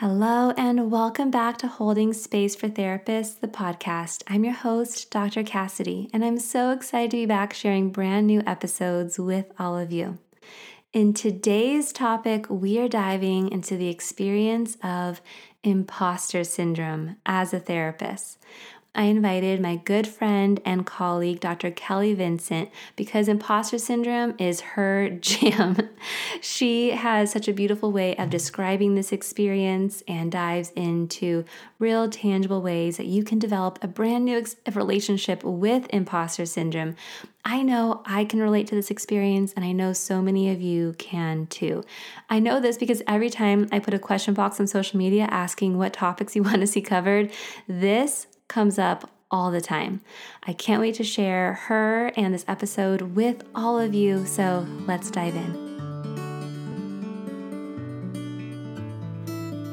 Hello, and welcome back to Holding Space for Therapists, the podcast. I'm your host, Dr. Cassidy, and I'm so excited to be back sharing brand new episodes with all of you. In today's topic, we are diving into the experience of imposter syndrome as a therapist. I invited my good friend and colleague, Dr. Kelly Vincent, because imposter syndrome is her jam. she has such a beautiful way of describing this experience and dives into real, tangible ways that you can develop a brand new ex- relationship with imposter syndrome. I know I can relate to this experience, and I know so many of you can too. I know this because every time I put a question box on social media asking what topics you want to see covered, this comes up all the time. I can't wait to share her and this episode with all of you, so let's dive in.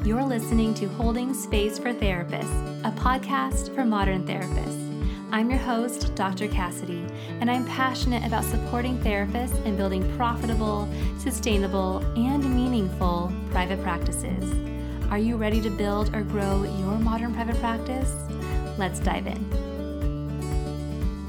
You're listening to Holding Space for Therapists, a podcast for modern therapists. I'm your host, Dr. Cassidy, and I'm passionate about supporting therapists in building profitable, sustainable, and meaningful private practices. Are you ready to build or grow your modern private practice? Let's dive in.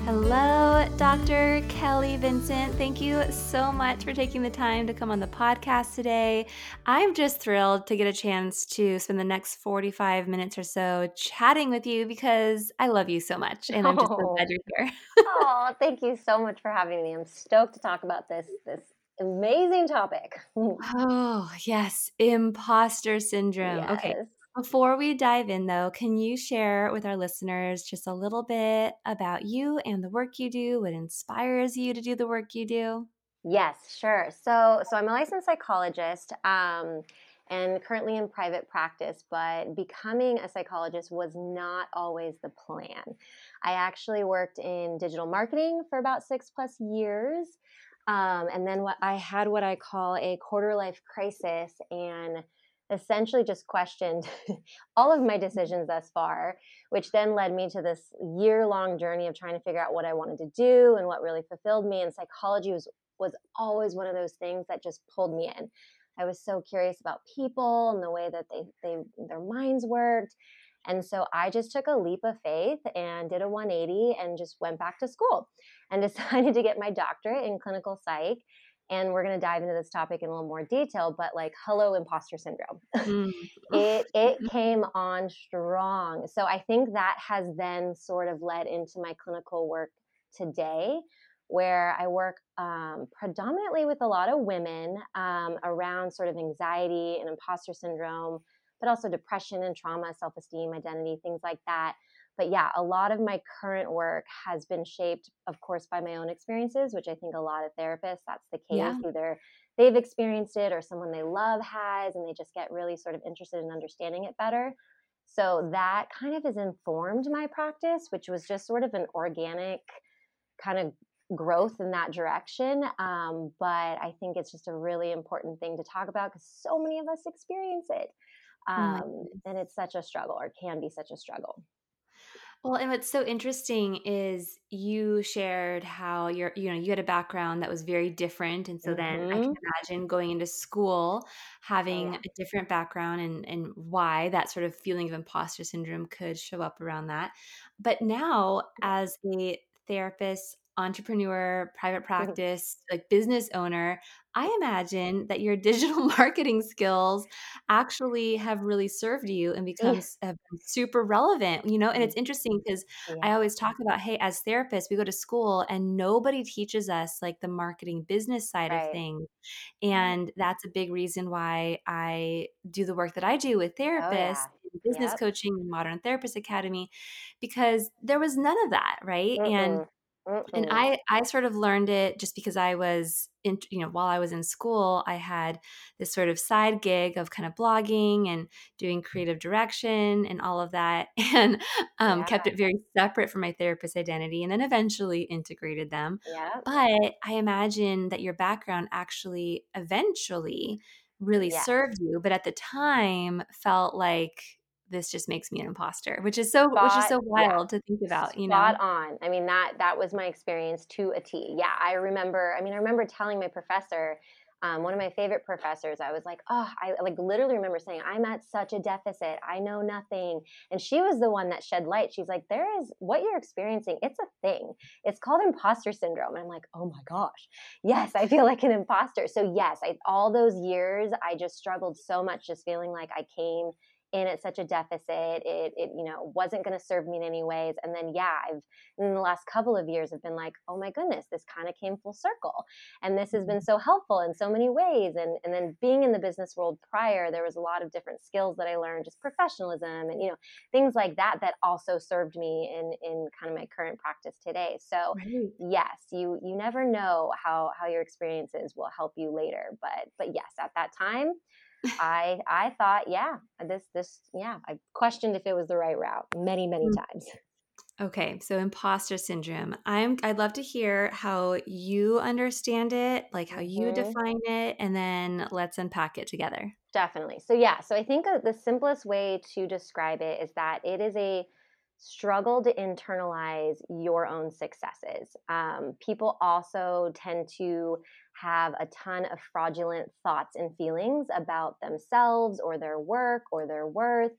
Hello, Dr. Kelly Vincent. Thank you so much for taking the time to come on the podcast today. I'm just thrilled to get a chance to spend the next 45 minutes or so chatting with you because I love you so much and I'm just so oh. glad you're here. oh, thank you so much for having me. I'm stoked to talk about this this amazing topic. oh, yes, imposter syndrome. Yes. Okay. Before we dive in, though, can you share with our listeners just a little bit about you and the work you do, what inspires you to do the work you do? Yes, sure. So, so I'm a licensed psychologist. Um, and currently in private practice, but becoming a psychologist was not always the plan. I actually worked in digital marketing for about six plus years. Um, and then what I had what I call a quarter life crisis and essentially just questioned all of my decisions thus far, which then led me to this year long journey of trying to figure out what I wanted to do and what really fulfilled me. And psychology was, was always one of those things that just pulled me in. I was so curious about people and the way that they, they their minds worked. And so I just took a leap of faith and did a 180 and just went back to school and decided to get my doctorate in clinical psych and we're going to dive into this topic in a little more detail but like hello imposter syndrome. Mm. it it came on strong. So i think that has then sort of led into my clinical work today where i work um, predominantly with a lot of women um, around sort of anxiety and imposter syndrome but also depression and trauma self-esteem identity things like that but yeah, a lot of my current work has been shaped, of course, by my own experiences, which I think a lot of therapists, that's the case. Yeah. Either they've experienced it or someone they love has, and they just get really sort of interested in understanding it better. So that kind of has informed my practice, which was just sort of an organic kind of growth in that direction. Um, but I think it's just a really important thing to talk about because so many of us experience it. Oh um, oh and it's such a struggle or can be such a struggle. Well, and what's so interesting is you shared how you're, you know, you had a background that was very different. And so then I can mm-hmm. imagine going into school, oh, having yeah. a different background and, and why that sort of feeling of imposter syndrome could show up around that. But now, as a therapist, entrepreneur, private practice, like business owner, I imagine that your digital marketing skills actually have really served you and become super relevant, you know? And it's mm. interesting because yeah. I always talk about, hey, as therapists, we go to school and nobody teaches us like the marketing business side right. of things. And that's a big reason why I do the work that I do with therapists. Oh, yeah. Business yep. coaching, Modern Therapist Academy, because there was none of that, right? Mm-mm. And And I I sort of learned it just because I was in you know while I was in school I had this sort of side gig of kind of blogging and doing creative direction and all of that and um, yeah. kept it very separate from my therapist identity and then eventually integrated them. Yeah. But I imagine that your background actually eventually really yes. served you but at the time felt like this just makes me an imposter, which is so Spot, which is so wild yeah. to think about, you Spot know. On. I mean that that was my experience to a T. Yeah, I remember. I mean, I remember telling my professor, Um, one of my favorite professors, I was like, oh, I like literally remember saying, I'm at such a deficit. I know nothing. And she was the one that shed light. She's like, there is what you're experiencing. It's a thing. It's called imposter syndrome. And I'm like, oh my gosh, yes, I feel like an imposter. So yes, I, all those years, I just struggled so much, just feeling like I came in at such a deficit. It, it you know, wasn't going to serve me in any ways. And then, yeah, I've in the last couple of years have been like, oh my goodness, this kind of came full circle, and this has been mm-hmm. so helpful in so many ways. And and then being in the business world prior, there was a lot of different skills that I learned, just professionalism and you know things like that that also served me in in kind of my current practice today. So right. yes, you you never know how how your experiences will help you later, but but yes, at that time I I thought, yeah, this this yeah, I questioned if it was the right route many many mm. times. Okay, so imposter syndrome. I'm I'd love to hear how you understand it, like how you mm-hmm. define it, and then let's unpack it together. Definitely. So yeah, so I think the simplest way to describe it is that it is a struggle to internalize your own successes. Um, people also tend to have a ton of fraudulent thoughts and feelings about themselves or their work or their worth.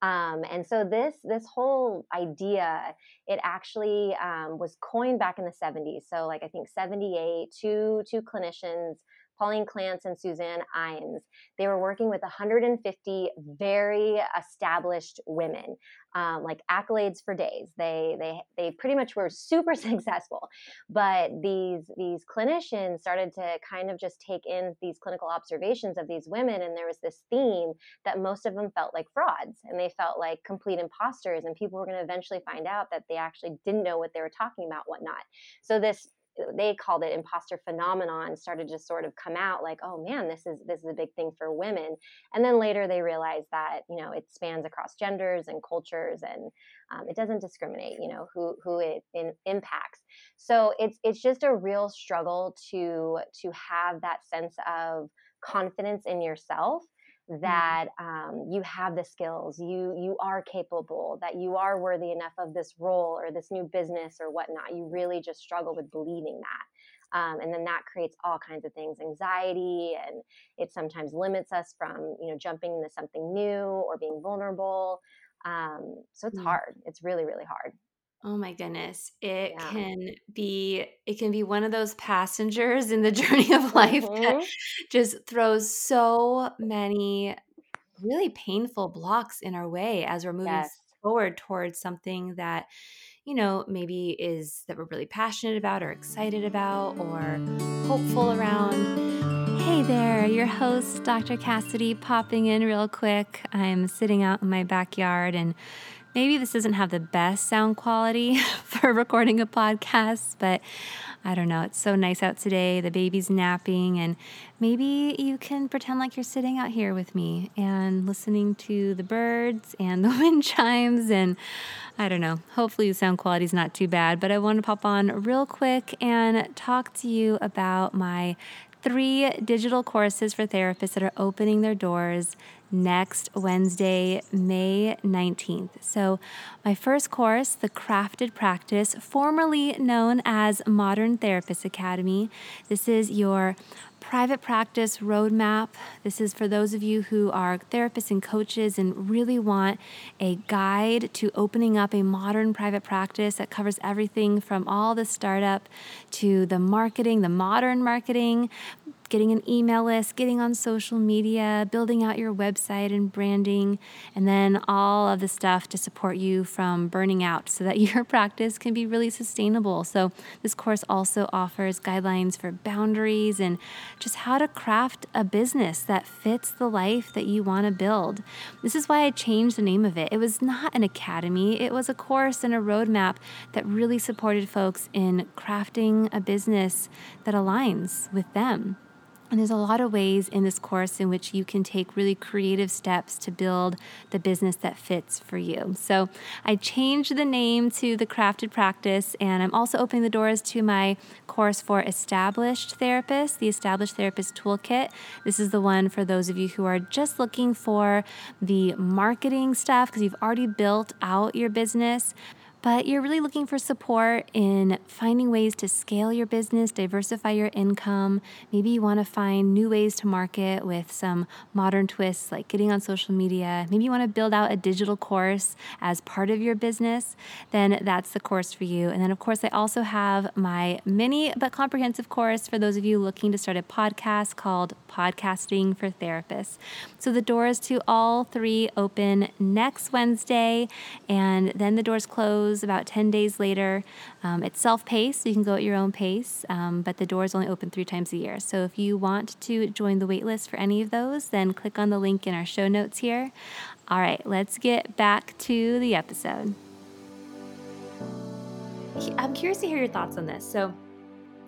Um, and so this this whole idea it actually um, was coined back in the 70s so like i think 78 two two clinicians Pauline Clance and Suzanne Imes. They were working with 150 very established women, um, like accolades for days. They they they pretty much were super successful, but these these clinicians started to kind of just take in these clinical observations of these women, and there was this theme that most of them felt like frauds, and they felt like complete imposters, and people were going to eventually find out that they actually didn't know what they were talking about, whatnot. So this they called it imposter phenomenon started to sort of come out like oh man this is this is a big thing for women and then later they realized that you know it spans across genders and cultures and um, it doesn't discriminate you know who who it in, impacts so it's it's just a real struggle to to have that sense of confidence in yourself. That um, you have the skills you you are capable that you are worthy enough of this role or this new business or whatnot you really just struggle with believing that. Um, and then that creates all kinds of things anxiety and it sometimes limits us from you know jumping into something new or being vulnerable. Um, so it's mm. hard. It's really really hard Oh my goodness. It Yeah. can be it can be one of those passengers in the journey of life that Mhm. just throws so many really painful blocks in our way as we're moving Yes. forward towards something that, you know, maybe is that we're really passionate about or excited about or hopeful around. Hey there, your host, Dr. Cassidy, popping in real quick. I'm sitting out in my backyard and maybe this doesn't have the best sound quality for recording a podcast, but I don't know. It's so nice out today. The baby's napping, and maybe you can pretend like you're sitting out here with me and listening to the birds and the wind chimes. And I don't know. Hopefully, the sound quality is not too bad. But I want to pop on real quick and talk to you about my three digital courses for therapists that are opening their doors next Wednesday, May 19th. So, my first course, The Crafted Practice, formerly known as Modern Therapist Academy, this is your private practice roadmap. This is for those of you who are therapists and coaches and really want a guide to opening up a modern private practice that covers everything from all the startup to the marketing, the modern marketing, getting an email list, getting on social media, building out your website and branding, and then all of the stuff to support you from burning out so that your practice can be really sustainable. So, this course also offers guidelines for boundaries and just how to craft a business that fits the life that you want to build. This is why I changed the name of it. It was not an academy, it was a course and a roadmap that really supported folks in crafting a business that aligns with them. And there's a lot of ways in this course in which you can take really creative steps to build the business that fits for you. So I changed the name to the Crafted Practice, and I'm also opening the doors to my course for established therapists, the Established Therapist Toolkit. This is the one for those of you who are just looking for the marketing stuff because you've already built out your business but you're really looking for support in finding ways to scale your business, diversify your income. Maybe you want to find new ways to market with some modern twists like getting on social media. Maybe you want to build out a digital course as part of your business, then that's the course for you. And then, of course, I also have my mini but comprehensive course for those of you looking to start a podcast called Podcasting for Therapists. So the doors to all three open next Wednesday, and then the doors close about 10 days later. Um, it's self paced, so you can go at your own pace, um, but the doors only open three times a year. So if you want to join the waitlist for any of those, then click on the link in our show notes here. All right, let's get back to the episode. I'm curious to hear your thoughts on this. So,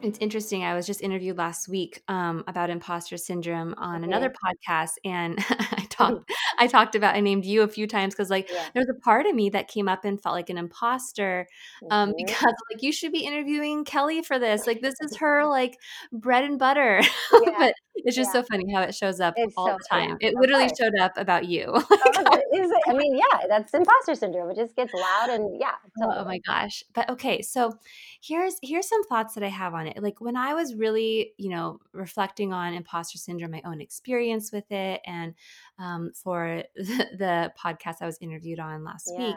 it's interesting. I was just interviewed last week um, about imposter syndrome on another podcast, and I talked. I talked about. I named you a few times because, like, yeah. there's a part of me that came up and felt like an imposter um, mm-hmm. because, like, you should be interviewing Kelly for this. Like, this is her like bread and butter. Yeah. but it's just yeah. so funny how it shows up it's all so the time. It literally showed up about you. oh, I mean, yeah, that's imposter syndrome. It just gets loud and yeah. Totally. Oh, oh my gosh. But okay, so here's here's some thoughts that I have on it. Like when I was really, you know, reflecting on imposter syndrome, my own experience with it, and um, for the, the, podcast I was interviewed on last yeah. week,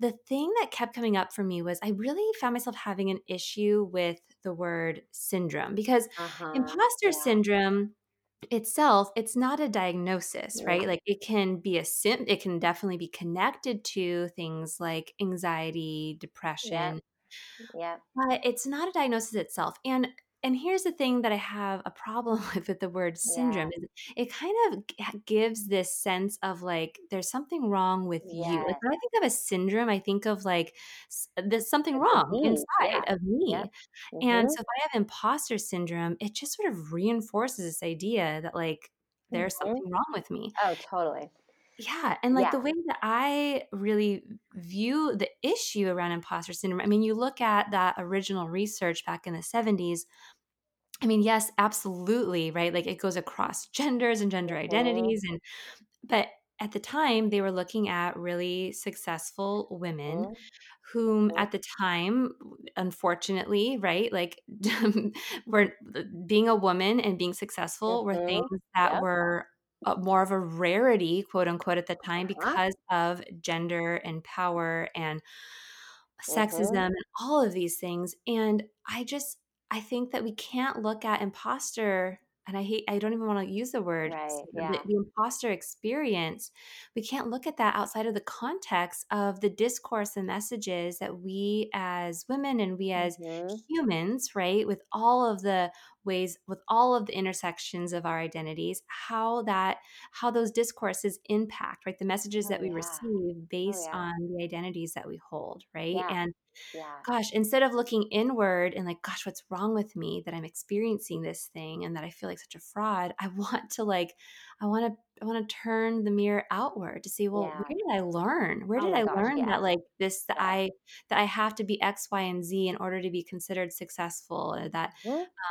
the thing that kept coming up for me was I really found myself having an issue with the word syndrome because uh-huh. imposter yeah. syndrome itself it's not a diagnosis yeah. right like it can be a sim it can definitely be connected to things like anxiety depression yeah. But it's not a diagnosis itself. And and here's the thing that I have a problem with with the word syndrome yeah. it kind of gives this sense of like there's something wrong with yes. you. Like when I think of a syndrome, I think of like there's something wrong inside yeah. of me. Yeah. Mm-hmm. And so if I have imposter syndrome, it just sort of reinforces this idea that like there's mm-hmm. something wrong with me. Oh, totally. Yeah, and like yeah. the way that I really view the issue around imposter syndrome, I mean, you look at that original research back in the 70s. I mean, yes, absolutely, right? Like it goes across genders and gender mm-hmm. identities and but at the time they were looking at really successful women mm-hmm. whom mm-hmm. at the time unfortunately right like were being a woman and being successful were mm-hmm. things that yep. were more of a rarity, quote unquote, at the time uh-huh. because of gender and power and sexism mm-hmm. and all of these things. And I just, I think that we can't look at imposter and I hate I don't even want to use the word right, yeah. the, the, imposter experience. We can't look at that outside of the context of the discourse and messages that we as women and we as mm-hmm. humans, right, with all of the ways with all of the intersections of our identities how that how those discourses impact right the messages oh, that we yeah. receive oh, based oh, yeah. on the identities that we hold right and yeah. gosh instead of looking inward and like gosh what's wrong with me that i'm experiencing this thing and that i feel like such a fraud i want to like i want to I want to turn the mirror outward to see, well, yeah. where did I learn? Where oh did I gosh, learn yeah. that like this that. I that I have to be X, Y, and Z in order to be considered successful, or that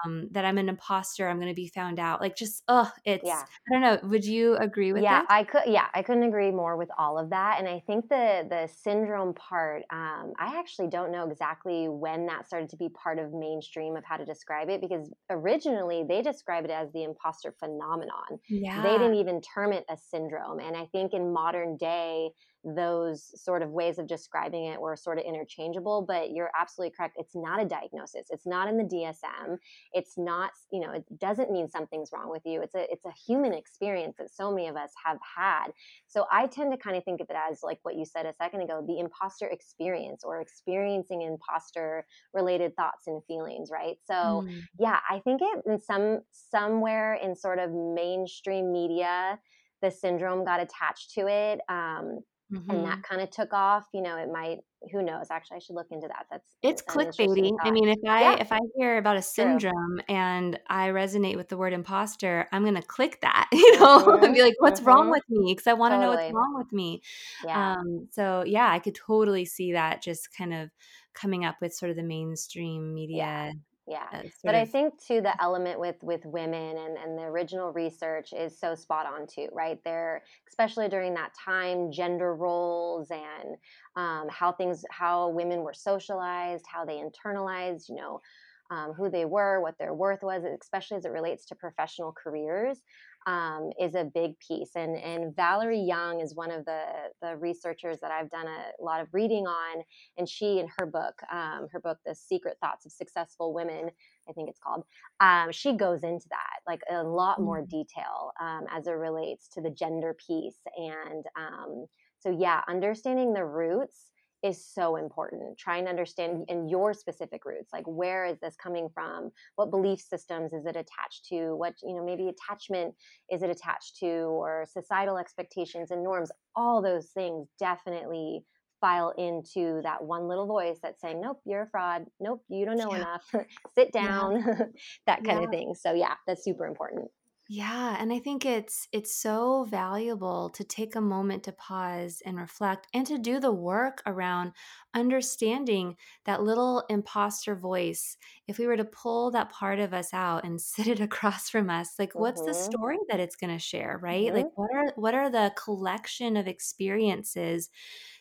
um that I'm an imposter, I'm gonna be found out. Like just oh, it's yeah. I don't know. Would you agree with yeah, that? I could yeah, I couldn't agree more with all of that. And I think the the syndrome part, um, I actually don't know exactly when that started to be part of mainstream of how to describe it because originally they describe it as the imposter phenomenon. Yeah. They didn't even term a syndrome. And I think in modern day, those sort of ways of describing it were sort of interchangeable but you're absolutely correct it's not a diagnosis it's not in the dsm it's not you know it doesn't mean something's wrong with you it's a it's a human experience that so many of us have had so i tend to kind of think of it as like what you said a second ago the imposter experience or experiencing imposter related thoughts and feelings right so mm. yeah i think it in some somewhere in sort of mainstream media the syndrome got attached to it um, Mm-hmm. and that kind of took off you know it might who knows actually i should look into that that's it's clickbaity i mean if i yeah. if i hear about a syndrome True. and i resonate with the word imposter i'm gonna click that you know mm-hmm. and be like what's mm-hmm. wrong with me because i want to totally. know what's wrong with me yeah. um so yeah i could totally see that just kind of coming up with sort of the mainstream media yeah Yeah. But I think too the element with with women and, and the original research is so spot on too, right? There, especially during that time, gender roles and um, how things, how women were socialized, how they internalized, you know, um, who they were, what their worth was, especially as it relates to professional careers, um, is a big piece. And and Valerie Young is one of the the researchers that I've done a lot of reading on, and she in her book, um, her book, The Secret Thoughts of Successful Women, I think it's called, um, she goes into that like a lot more Mm. detail um, as it relates to the gender piece. And um, so, yeah, understanding the roots is so important. Trying to understand in your specific roots, like where is this coming from? What belief systems is it attached to? What, you know, maybe attachment is it attached to, or societal expectations and norms? All those things definitely file into that one little voice that's saying, nope, you're a fraud. Nope, you don't know Yeah, enough. Sit down, that kind yeah. of thing. So, yeah, that's super important. Yeah, and I think it's it's so valuable to take a moment to pause and reflect and to do the work around understanding that little imposter voice. If we were to pull that part of us out and sit it across from us, like what's the hmm story that it's going to share, right? Like hmm what are what are the collection of experiences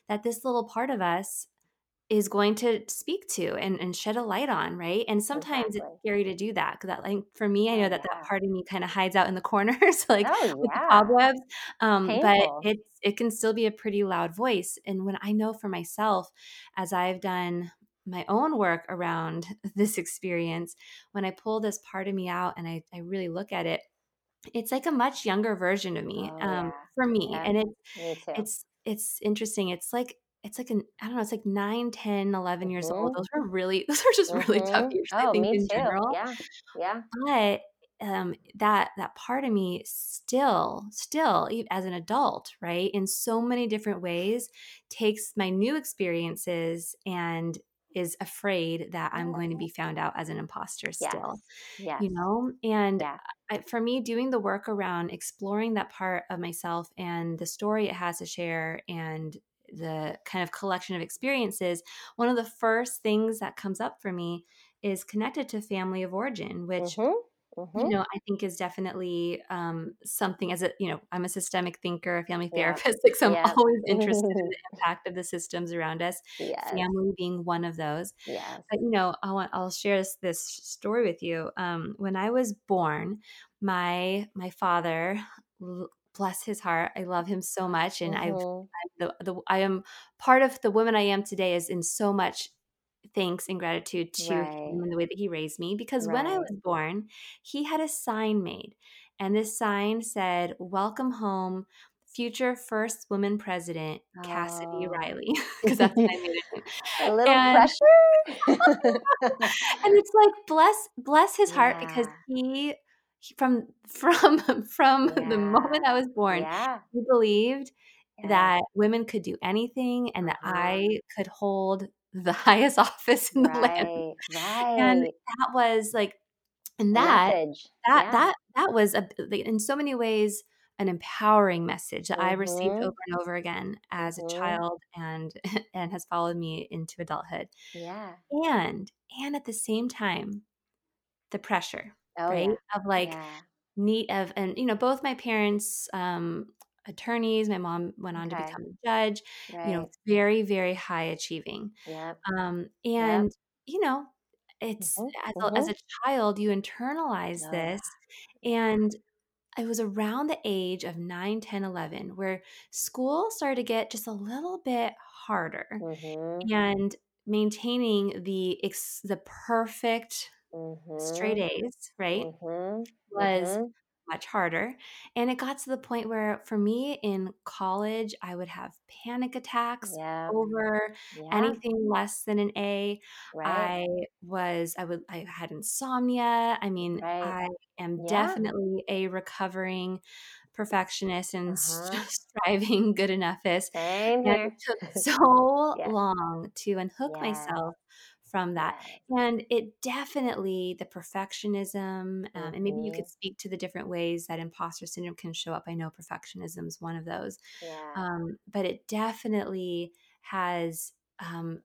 that this little part of us is going to speak to and, and shed a light on, right? And sometimes it's scary to do that because that, like, for me, I know that that part of me kind of hides out in the corners, like Oh, with the cobwebs. Um, but it's it can still be a pretty loud voice. And when I know for myself, as I've done my own work around this experience, when I pull this part of me out and I, I really look at it, it's like a much younger version of me, Oh, um, yeah. for me, and it's it's it's interesting. It's like it's like an I don't know, it's like 9, 10, 11 years old. Mhm. Those were really those are just really tough Mhm. years, I Oh, think, me in too. general, Yeah. Yeah. but, um, that that part of me still still, as an adult, right, in so many different ways, takes my new experiences and is afraid that I'm going to be found out as an imposter still. Yes. You know? And Yeah. I for me, doing the work around exploring that part of myself and the story it has to share and the kind of collection of experiences, one of the first things that comes up for me is connected to family of origin, which Mhm. you Mhm. know, I think is definitely, um, something as a you know, I'm a systemic thinker, a family therapist, like, so I'm always interested in the impact of the systems around us, Yes. family being one of those. Yes. But, you know, I want I'll share this this story with you. Um, when I was born, my my father, bless his heart, I love him so much, and I've Mhm. the the I am part of the woman I am today is in so much thanks and gratitude to him Right. and the way that he raised me because when I was born, he had a sign made, and this sign said, "Welcome home, future first woman president, Cassidy Oh. Riley," because that's what I made it A little and pressure? and it's like, bless bless his heart because he from from from the moment I was born, Yeah. he believed Yes. that women could do anything and that Uh-huh. I could hold the highest office in the land. Right. And that was like and that message. that Yeah. that that was a in so many ways, an empowering message that I received over Mhm. and over again as a Mhm. child and and has followed me into adulthood. Yeah. And and at the same time, the pressure, Oh, right? yeah. Of, like, Yeah. need of and, you know, both my parents, um, attorneys, my mom went on to become a judge, you know, very, very high achieving. Yep. Um, Yep. and, you know, it's Mhm. as a as Mhm. a child, you internalize Oh, this, Yeah. and I was around the age of 9, 10, 11, where school started to get just a little bit harder, Mhm. and maintaining the ex the perfect straight Mhm. A's, right, Mhm. was Mhm. much harder, and it got to the point where for me in college, I would have panic attacks Yep. over Yeah. anything less than an A. Right. I was I would I had insomnia. I mean, Right. I am Yeah. definitely a recovering perfectionist and Uh-huh. striving good enough-ist, Same and it took so Yeah. long to unhook Yes. myself from that, and it definitely the perfectionism, um, and maybe you could Mhm. speak to the different ways that imposter syndrome can show up. I know perfectionism is one of those, Yeah. um, but it definitely has, um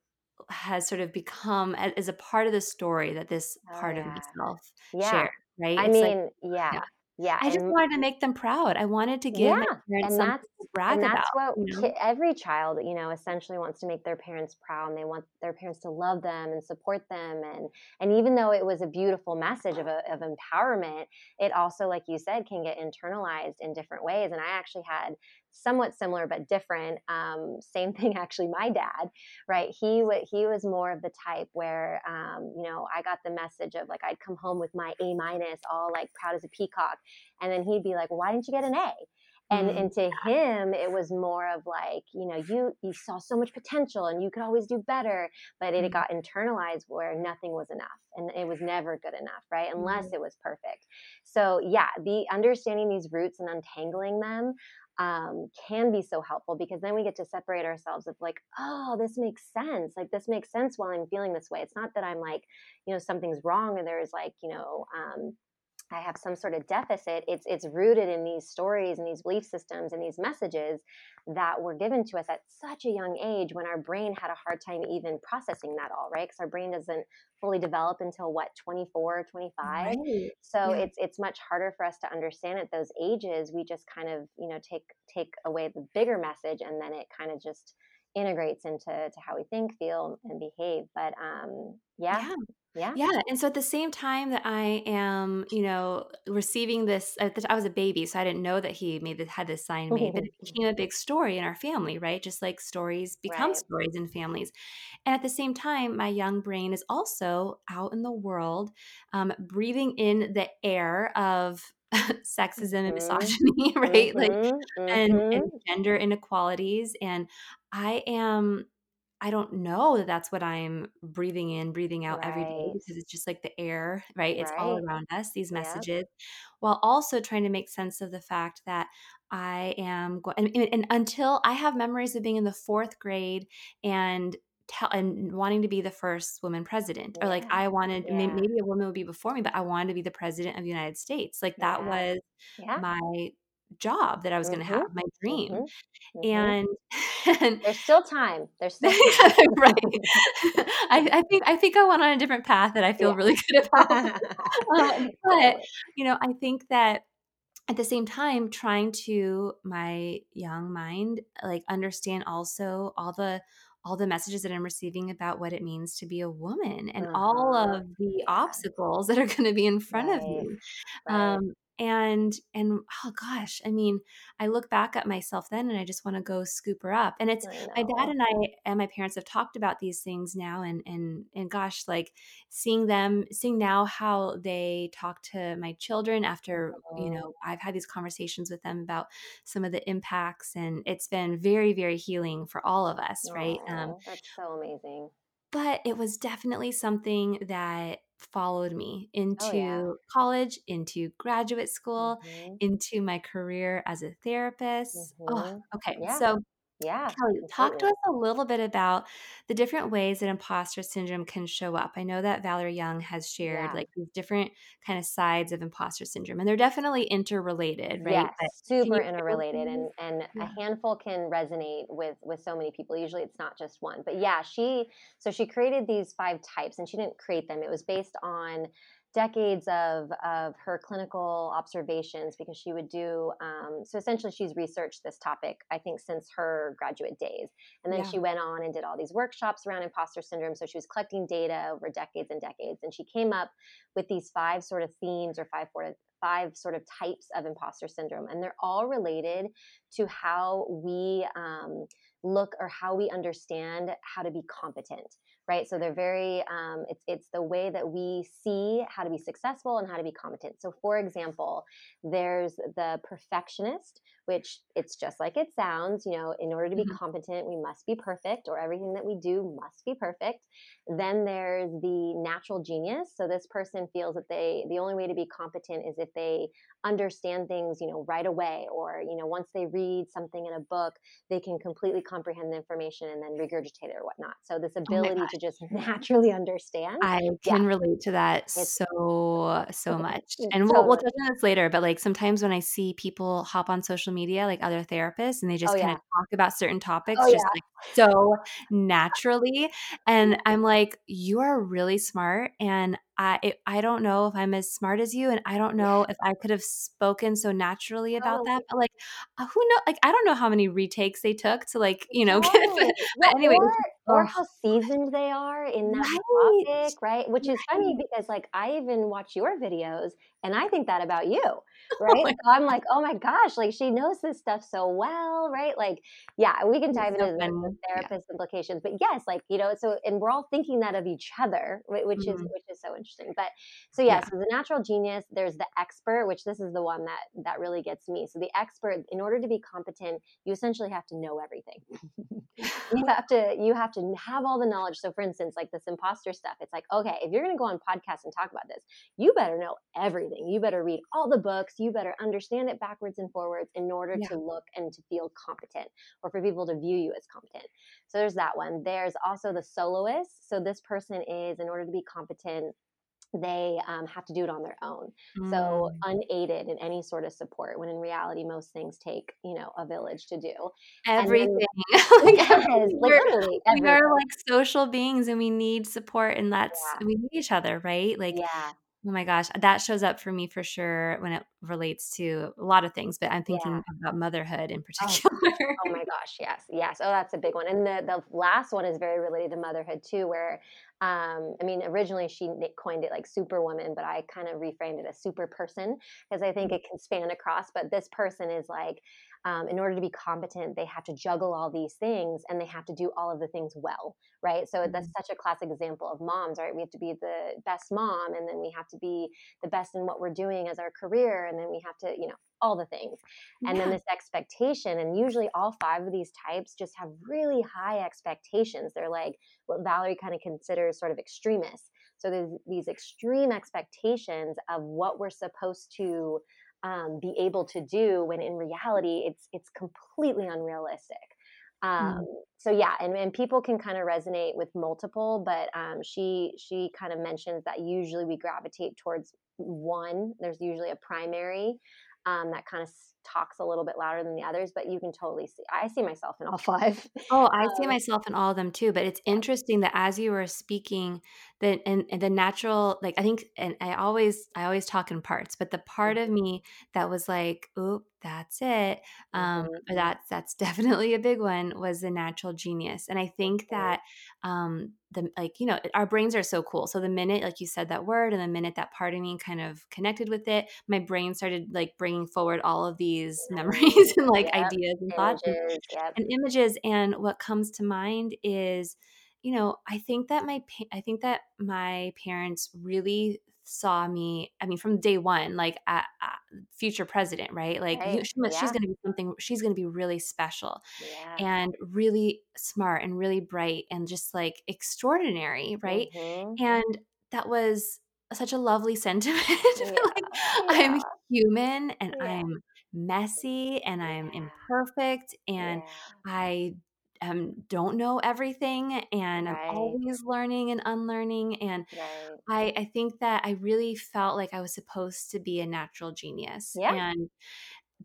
has sort of become as a part of the story that this Oh, part of myself Yeah. shared, right? I It's like mean, yeah. yeah. Yeah, I just wanted to make them proud. I wanted to give Yeah, and that's brag and about, that's what you know? every child, you know, essentially wants to make their parents proud, and they want their parents to love them and support them, and and even though it was a beautiful message of a of empowerment, it also, like you said, can get internalized in different ways, and I actually had somewhat similar but different, um, same thing actually, my dad, right? He he was more of the type where, um, you know, I got the message of, like, I'd come home with my A minus all, like, proud as a peacock, and then he'd be like, "Why didn't you get an A?" And Mm, and to him, it was more of like, you know, you you saw so much potential and you could always do better, but it mm, got internalized where nothing was enough and it was never good enough, right? Unless mm, it was perfect. So yeah, the understanding these roots and untangling them um, can be so helpful because then we get to separate ourselves of like, oh, this makes sense. Like this makes sense while I'm feeling this way. It's not that I'm like, you know, something's wrong and there's like, you know, um, I have some sort of deficit. It's it's rooted in these stories and these belief systems and these messages that were given to us at such a young age when our brain had a hard time even processing that all, right? Because our brain doesn't fully develop until what 24, 25. right. So Yeah. it's it's much harder for us to understand at those ages. We just kind of, you know, take take away the bigger message and then it kind of just integrates into to how we think, feel, and behave. But um yeah, Yeah. yeah. Yeah, and so at the same time that I am, you know, receiving this I was a baby, so I didn't know that he made this had this sign made, but it became a big story in our family, right? Just like stories become right. stories in families. And at the same time, my young brain is also out in the world, um, breathing in the air of sexism and Mhm. misogyny, right? Like, Mhm, and and mhm. gender inequalities, and I am I don't know that that's what I'm breathing in, breathing out every day because it's just like the air, right? It's all around us, these Yep. messages, while also trying to make sense of the fact that I am going and, and and until I have memories of being in the fourth grade and tell and wanting to be the first woman president, or like I wanted, yeah, maybe a woman would be before me, but I wanted to be the president of the United States. Like that yeah, was yeah. my job that I was going to have, my dream. mhm, mhm. And, and There's still time, there's still time. Right. I I think I think I went on a different path that I feel Yeah. really good about. Um, but, you know, I think that at the same time, trying to my young mind, like, understand also all the all the messages that I'm receiving about what it means to be a woman and all Uh-huh. of the obstacles that are gonna be in front of right, me. right. Um, and and oh gosh, I mean, I look back at myself then and I just wanna go scoop her up. And it's my dad and I and my parents have talked about these things now and and and gosh, like seeing them seeing now how they talk to my children after, you know, I've had these conversations with them about some of the impacts and it's been very, very healing for all of us, right? Um, that's so amazing. but it was definitely something that followed me Oh, yeah. into college, into graduate school, Mhm, into my career as a therapist. Oh, mhm. okay. Yeah, So, yeah, Kelly, talk to us a little bit about the different ways that imposter syndrome can show up. I know that Valerie Young has shared Yeah. like these different kind of sides of imposter syndrome, and they're definitely interrelated, right? Yes, can super interrelated and and a handful can resonate with with so many people. Usually it's not just one. But yeah, she so she created these five types and she didn't create them. It was based on decades of of her clinical observations because she would do um, so essentially she's researched this topic i think since her graduate days. And then Yeah. she went on and did all these workshops around imposter syndrome. So she was collecting data over decades and decades. And she came up with these five sort of themes or five five sort of types of imposter syndrome, and they're all related to how we um, look or how we understand how to be competent, right? So they're very um, it's it's the way that we see how to be successful and how to be competent. So, for example, there's the perfectionist, which it's just like it sounds. You know, in order to be Mhm. competent, we must be perfect, or everything that we do must be perfect. Then there's the natural genius. So this person feels that they the only way to be competent is if they understand things, you know, right away or, you know, once they read something in a book, they can completely comprehend the information and then regurgitate it or whatnot. So this Oh ability gosh. to just mm-hmm. naturally understand. I Yeah. can relate to that It's so, so much, and we'll we'll touch on this later, but, like, sometimes when I see people hop on social media, like other therapists, and they Oh, just kinda yeah. talk about certain Oh, topics just, yeah. like, so naturally, and I'm like, "You are really smart, and I, I don't know if I'm as smart as you, and I don't know if I could have spoken so naturally about that," but, like, uh, who know like, I don't know how many retakes they took to, like, you know, get but anyway, or or how seasoned they are in that Right. topic, right? Which is funny because, like, I even watch your videos, and I think that about you, Oh right? my So I'm like, "Oh my gosh, like, she knows this stuff so well," right? Like, yeah, we can dive so into the the funny. Yeah. therapist implications, but yes, like, you know, so and we're all thinking that of each other, which is Mhm. which is so interesting, but so, yeah, Yeah. so the natural genius, there's the expert, which this is the one that that really gets me. So the expert, in order to be competent, you essentially have to know everything. You have to you have to have all the knowledge. So for instance, like this imposter stuff, it's like, okay, if you're gonna go on podcasts and talk about this, you better know everything. You better read all the books, you better understand it backwards and forwards in order Yeah. to look and to feel competent or for people to view you as competent. So there's that one. There's also the soloist. So this person is, in order to be competent, they um, have to do it on their own. So Mm. unaided in any sort of support, when in reality, most things take, you know, a village to do. Then Everything. Like, Yes, everything. like, We're we are, like, social beings, and we need support, and that's Yeah, we need each other, right? Like, yeah, oh my gosh, that shows up for me for sure when it relates to a lot of things, but I'm yeah. thinking about motherhood in Oh particular. Oh my gosh, yes, yes. Oh, that's a big one. And the the last one is very related to motherhood too, where um, I mean, originally she coined it like superwoman, but I kind of reframed it as super person because I think it can span across. But this person is like, um, in order to be competent, they have to juggle all these things and they have to do all of the things well, right? So that's Mhm. such a classic example of moms, right? We have to be the best mom, and then we have to be the best in what we're doing as our career, and then we have to, you know, all the things and then this expectation and usually all five of these types just have really high expectations they're like what valerie kind of considers sort of extremists so there's these extreme expectations of what we're supposed to um, be able to do when in reality it's it's completely unrealistic um, Mm. so yeah and, and people can kind of resonate with multiple but um, she she kind of mentions that usually we gravitate towards one there's usually a primary um, that kind of talks a little bit louder than the others, but you can totally see. I see myself in all five. Oh, I see Um, myself in all of them too, but it's interesting that as you were speaking, that and, and the natural, like I think, and I always, I always talk in parts, but the part of Mhm, me that was like, "Oop, that's it," um, mhm, that's that's definitely a big one, was the natural genius, and I think that, um, the like you know, our brains are so cool. So the minute, like you said that word, and the minute that part of me kind of connected with it, my brain started like bringing forward all of these Memories. memories and like Yep. ideas and thoughts. Images. Yep. and images and what comes to mind is you know i think that my pa- i think that my parents really saw me i mean from day one like future president right like you, Right. she must, she's going to be something she's going to be really special Yeah. and really smart and really bright and just like extraordinary right Mhm. and that was such a lovely sentiment Yeah. like i'm human and Yeah. i'm messy and I'm Yeah. imperfect and Yeah. I um, don't know everything and I'm always learning and unlearning. And Right. I, I think that I really felt like I was supposed to be a natural genius. Yeah. And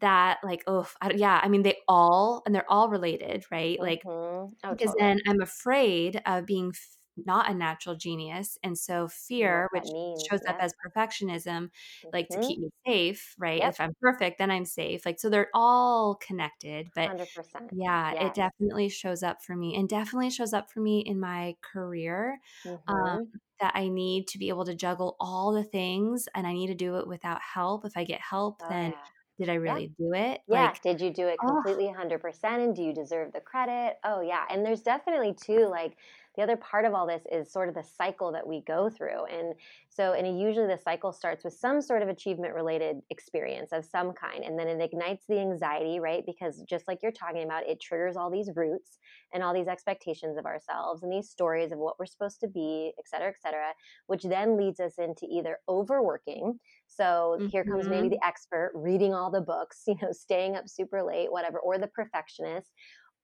that, like, oh, I, yeah, I mean, they all, and they're all related, right? Like, Mhm. Oh, because totally. then I'm afraid of being not a natural genius, and so fear, which means. shows up as perfectionism, like, to Mhm. keep me safe, right? Yep. If I'm perfect, then I'm safe, like, so they're all connected, but 100%. yeah, it definitely shows up for me, and definitely shows up for me in my career, um, Mhm. that I need to be able to juggle all the things, and I need to do it without help. If I get help, Oh, then yeah. did I Yeah. really do it? Yeah, Like, did you do it oh, completely 100% and do you deserve the credit? Oh, yeah, and there's definitely too, like, the other part of all this is sort of the cycle that we go through. And so, and usually the cycle starts with some sort of achievement related experience of some kind. And then it ignites the anxiety, right? Because just like you're talking about, it triggers all these roots and all these expectations of ourselves and these stories of what we're supposed to be, et cetera, et cetera, which then leads us into either overworking. So mm-hmm. here comes maybe mm-hmm. the expert reading all the books, you know, staying up super late, whatever, or the perfectionist.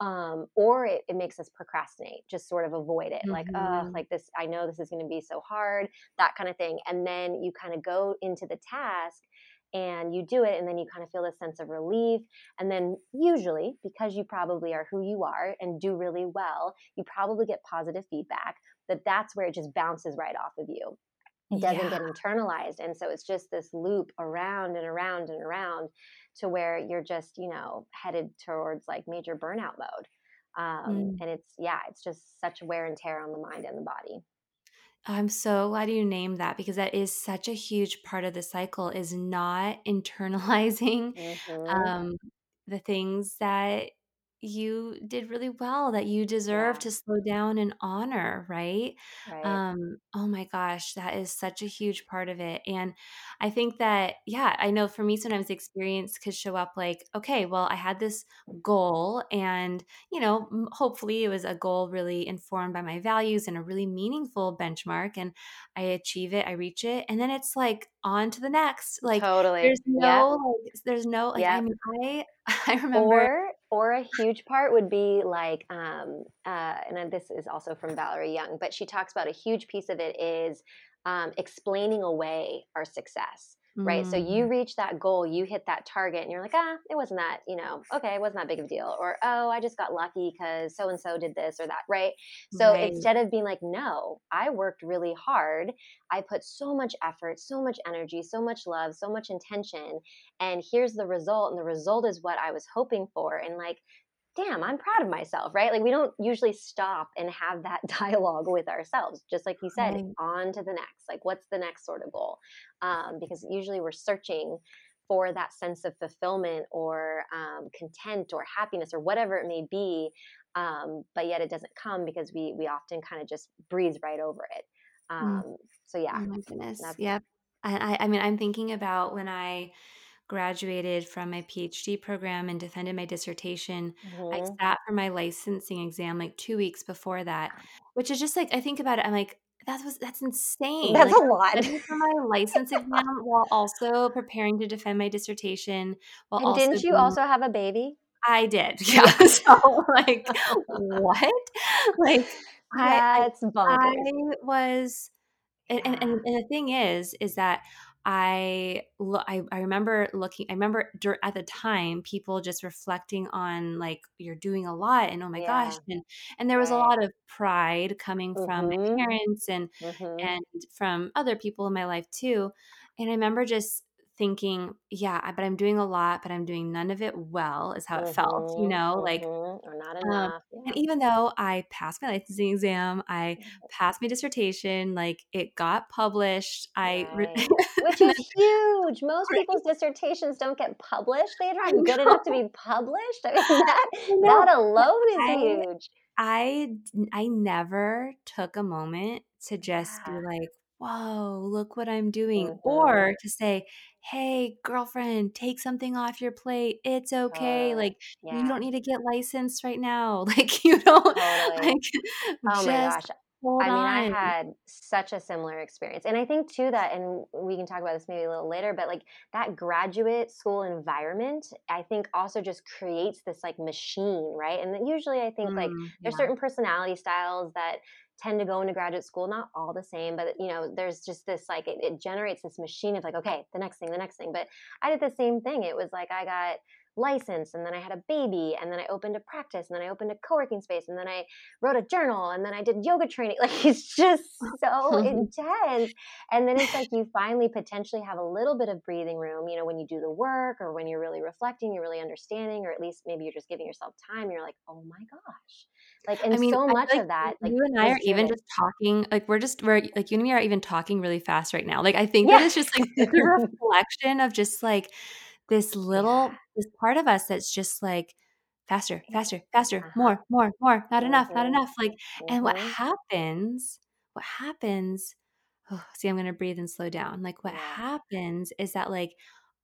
Um, or it, it, makes us procrastinate, just sort of avoid it. Mm-hmm. Like, oh, like this, I know this is going to be so hard, that kind of thing. And then you kind of go into the task and you do it and then you kind of feel a sense of relief and then usually because you probably are who you are and do really well you probably get positive feedback that that's where it just bounces right off of you it doesn't yeah. get internalized and so it's just this loop around and around and around to where you're just you know headed towards like major burnout mode um, mm. and it's yeah it's just such wear and tear on the mind and the body I'm so glad you named that because that is such a huge part of the cycle is not internalizing mm-hmm. um, the things that you did really well that you deserve yeah. to slow down and honor right? right um oh my gosh that is such a huge part of it and i think that yeah i know for me sometimes experience could show up like okay well i had this goal and you know hopefully it was a goal really informed by my values and a really meaningful benchmark and i achieve it i reach it and then it's like on to the next like totally there's no like, there's no like i mean i i remember or or a huge part would be like um, uh, and this is also from valerie young but she talks about a huge piece of it is um, explaining away our success right? So you mm. reach that goal, you hit that target, and you're like, ah, it wasn't that, you know, okay, it wasn't that big of a deal. Or, oh, I just got lucky because so and so did this or that, right? So right. instead of being like, no, I worked really hard, I put so much effort, so much energy, so much love, so much intention, and here's the result. And the result is what I was hoping for. And like, damn, I'm proud of myself, right? Like we don't usually stop and have that dialogue with ourselves. Just like you said, right. on to the next. Like what's the next sort of goal? Um, because usually we're searching for that sense of fulfillment or um, content or happiness or whatever it may be, um, but yet it doesn't come because we we often kind of just breeze right over it. Mm. Um, so yeah, oh my goodness, yep. I, I mean, I'm thinking about when I graduated from my PhD program and defended my dissertation, mm-hmm. I sat for my licensing exam like two weeks before that, which is just like I think about it, I'm like, that was that's insane. That's like, a lot for my license exam while also preparing to defend my dissertation. While and didn't you also have a baby? I did. Yeah. so like what? Like yeah, I, bonkers. I was and, and, and the thing is, is that I, I I remember looking. I remember at the time people just reflecting on like you're doing a lot and oh my yeah. gosh and and there was right. a lot of pride coming from my mm-hmm. parents and mm-hmm. and from other people in my life too. And I remember just thinking, yeah, but I'm doing a lot, but I'm doing none of it well, is how it mm-hmm, felt, you know, like, mm-hmm, or not um, enough. Um, yeah. And even though I passed my licensing exam, I passed my dissertation, like it got published. Right. I, re- which is huge. Most people's dissertations don't get published. They aren't good enough to be published. I mean, that, that alone is I, huge. I, I never took a moment to just yeah. be like, whoa, look what I'm doing. Mm-hmm. Or to say, hey, girlfriend, take something off your plate. It's okay. like, yeah. you don't need to get licensed right now. Like, you don't, totally. like, oh my gosh. Hold I mean, on. I had such a similar experience. And I think, too, that, and we can talk about this maybe a little later, but like that graduate school environment, I think also just creates this like machine, right? And usually I think mm, like there's yeah. certain personality styles that tend to go into graduate school not all the same but you know there's just this like it, it, generates this machine of like okay the next thing the next thing but i did the same thing. It was like i got licensed and then i had a baby and then i opened a practice and then i opened a co-working space and then i wrote a journal and then i did yoga training. Like it's just so mm-hmm. intense. And then it's like you finally potentially have a little bit of breathing room you know when you do the work or when you're really reflecting you're really understanding or at least maybe you're just giving yourself time you're like oh my gosh. Like, and I mean, so much like of that, like you and I are even just talking, like we're just we're like you and me are even talking really fast right now. Like I think yeah. that it's just like a reflection of just like this little yeah. this part of us that's just like faster, faster, faster, Uh-huh. more, more, more, not enough, not Mhm. enough, like and what Mhm. happens what happens oh, see, I'm gonna breathe and slow down, like, what happens is that, like,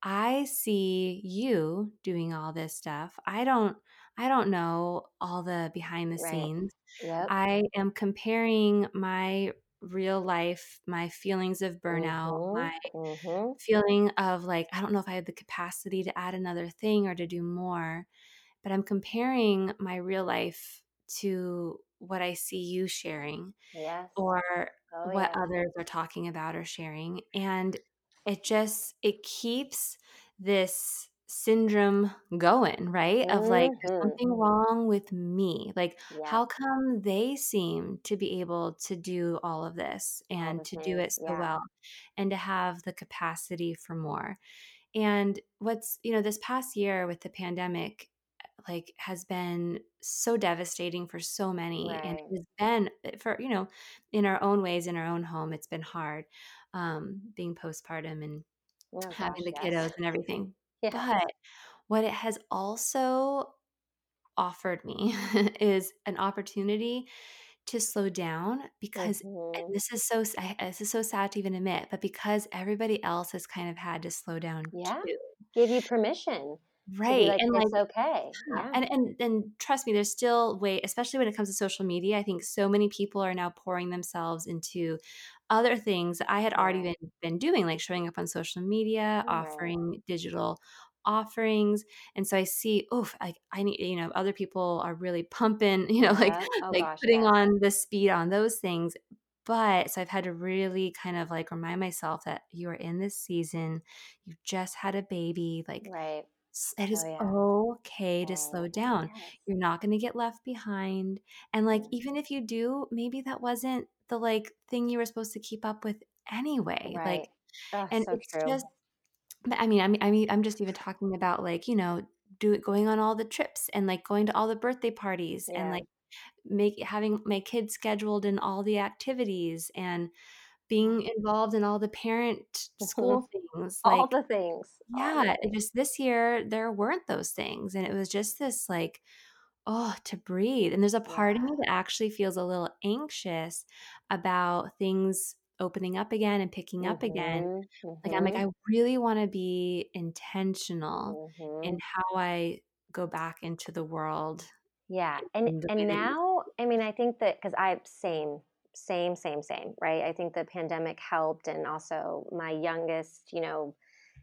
I see you doing all this stuff, I don't I don't know all the behind the Right. scenes. Yep. I am comparing my real life, my feelings of burnout, my Mhm. Mhm. feeling of, like, I don't know if I have the capacity to add another thing or to do more, but I'm comparing my real life to what I see you sharing Yes. or Oh, what yes. others are talking about or sharing, and it just it keeps this syndrome going, right? Of, like, "There's Mhm. something wrong with me." Like, Yep. how come they seem to be able to do all of this and to do it so Yeah. well and to have the capacity for more? And what's you know, this past year with the pandemic, like, has been so devastating for so many, and it has been eh, for you know, in our own ways, in our own home, it's been hard, um, being postpartum and Oh having gosh, the yes. kiddos and everything. Yes. But what it has also offered me is an opportunity to slow down because and Mhm. this is so this is so sad to even admit, but because everybody else has kind of had to slow down Yeah. too. Give you permission Right, like, and, like okay." Yeah. and and and trust me, there's still way especially when it comes to social media, I think so many people are now pouring themselves into other things I had already been been doing, like showing up on social media, offering digital offerings, and so I see, oh like, I need you know, other people are really pumping, you know, like Yep. Oh like, gosh, putting yes. on the speed on those things, but so I've had to really kind of, like, remind myself that you are in this season, you just had a baby, like, Right. It Oh, yeah. okay to slow Oh, down. yes. You're not gonna get left behind, and, like, Mm. even if you do, maybe that wasn't the, like, thing you were supposed to keep up with anyway, like Right. Oh, and so it's true. just but I mean I mean I mean, I'm just even talking about, like, you know, do it, going on all the trips and, like, going to all the birthday parties and, like, make having my kids scheduled in all the activities and being involved in all the parent school things, All like the things. All the yeah, things. just this year, there weren't those things, and it was just this, like, "Oh, to breathe," and there's a part of me that actually feels a little anxious about things opening up again and picking up again. Mhm. Like, I'm like, Mhm. I really wanna be intentional in Mhm. how I go back into the world Yeah, and in and now, I mean, I think that because i'm same, same, same, same, right? I think the pandemic helped, and also my youngest, you know,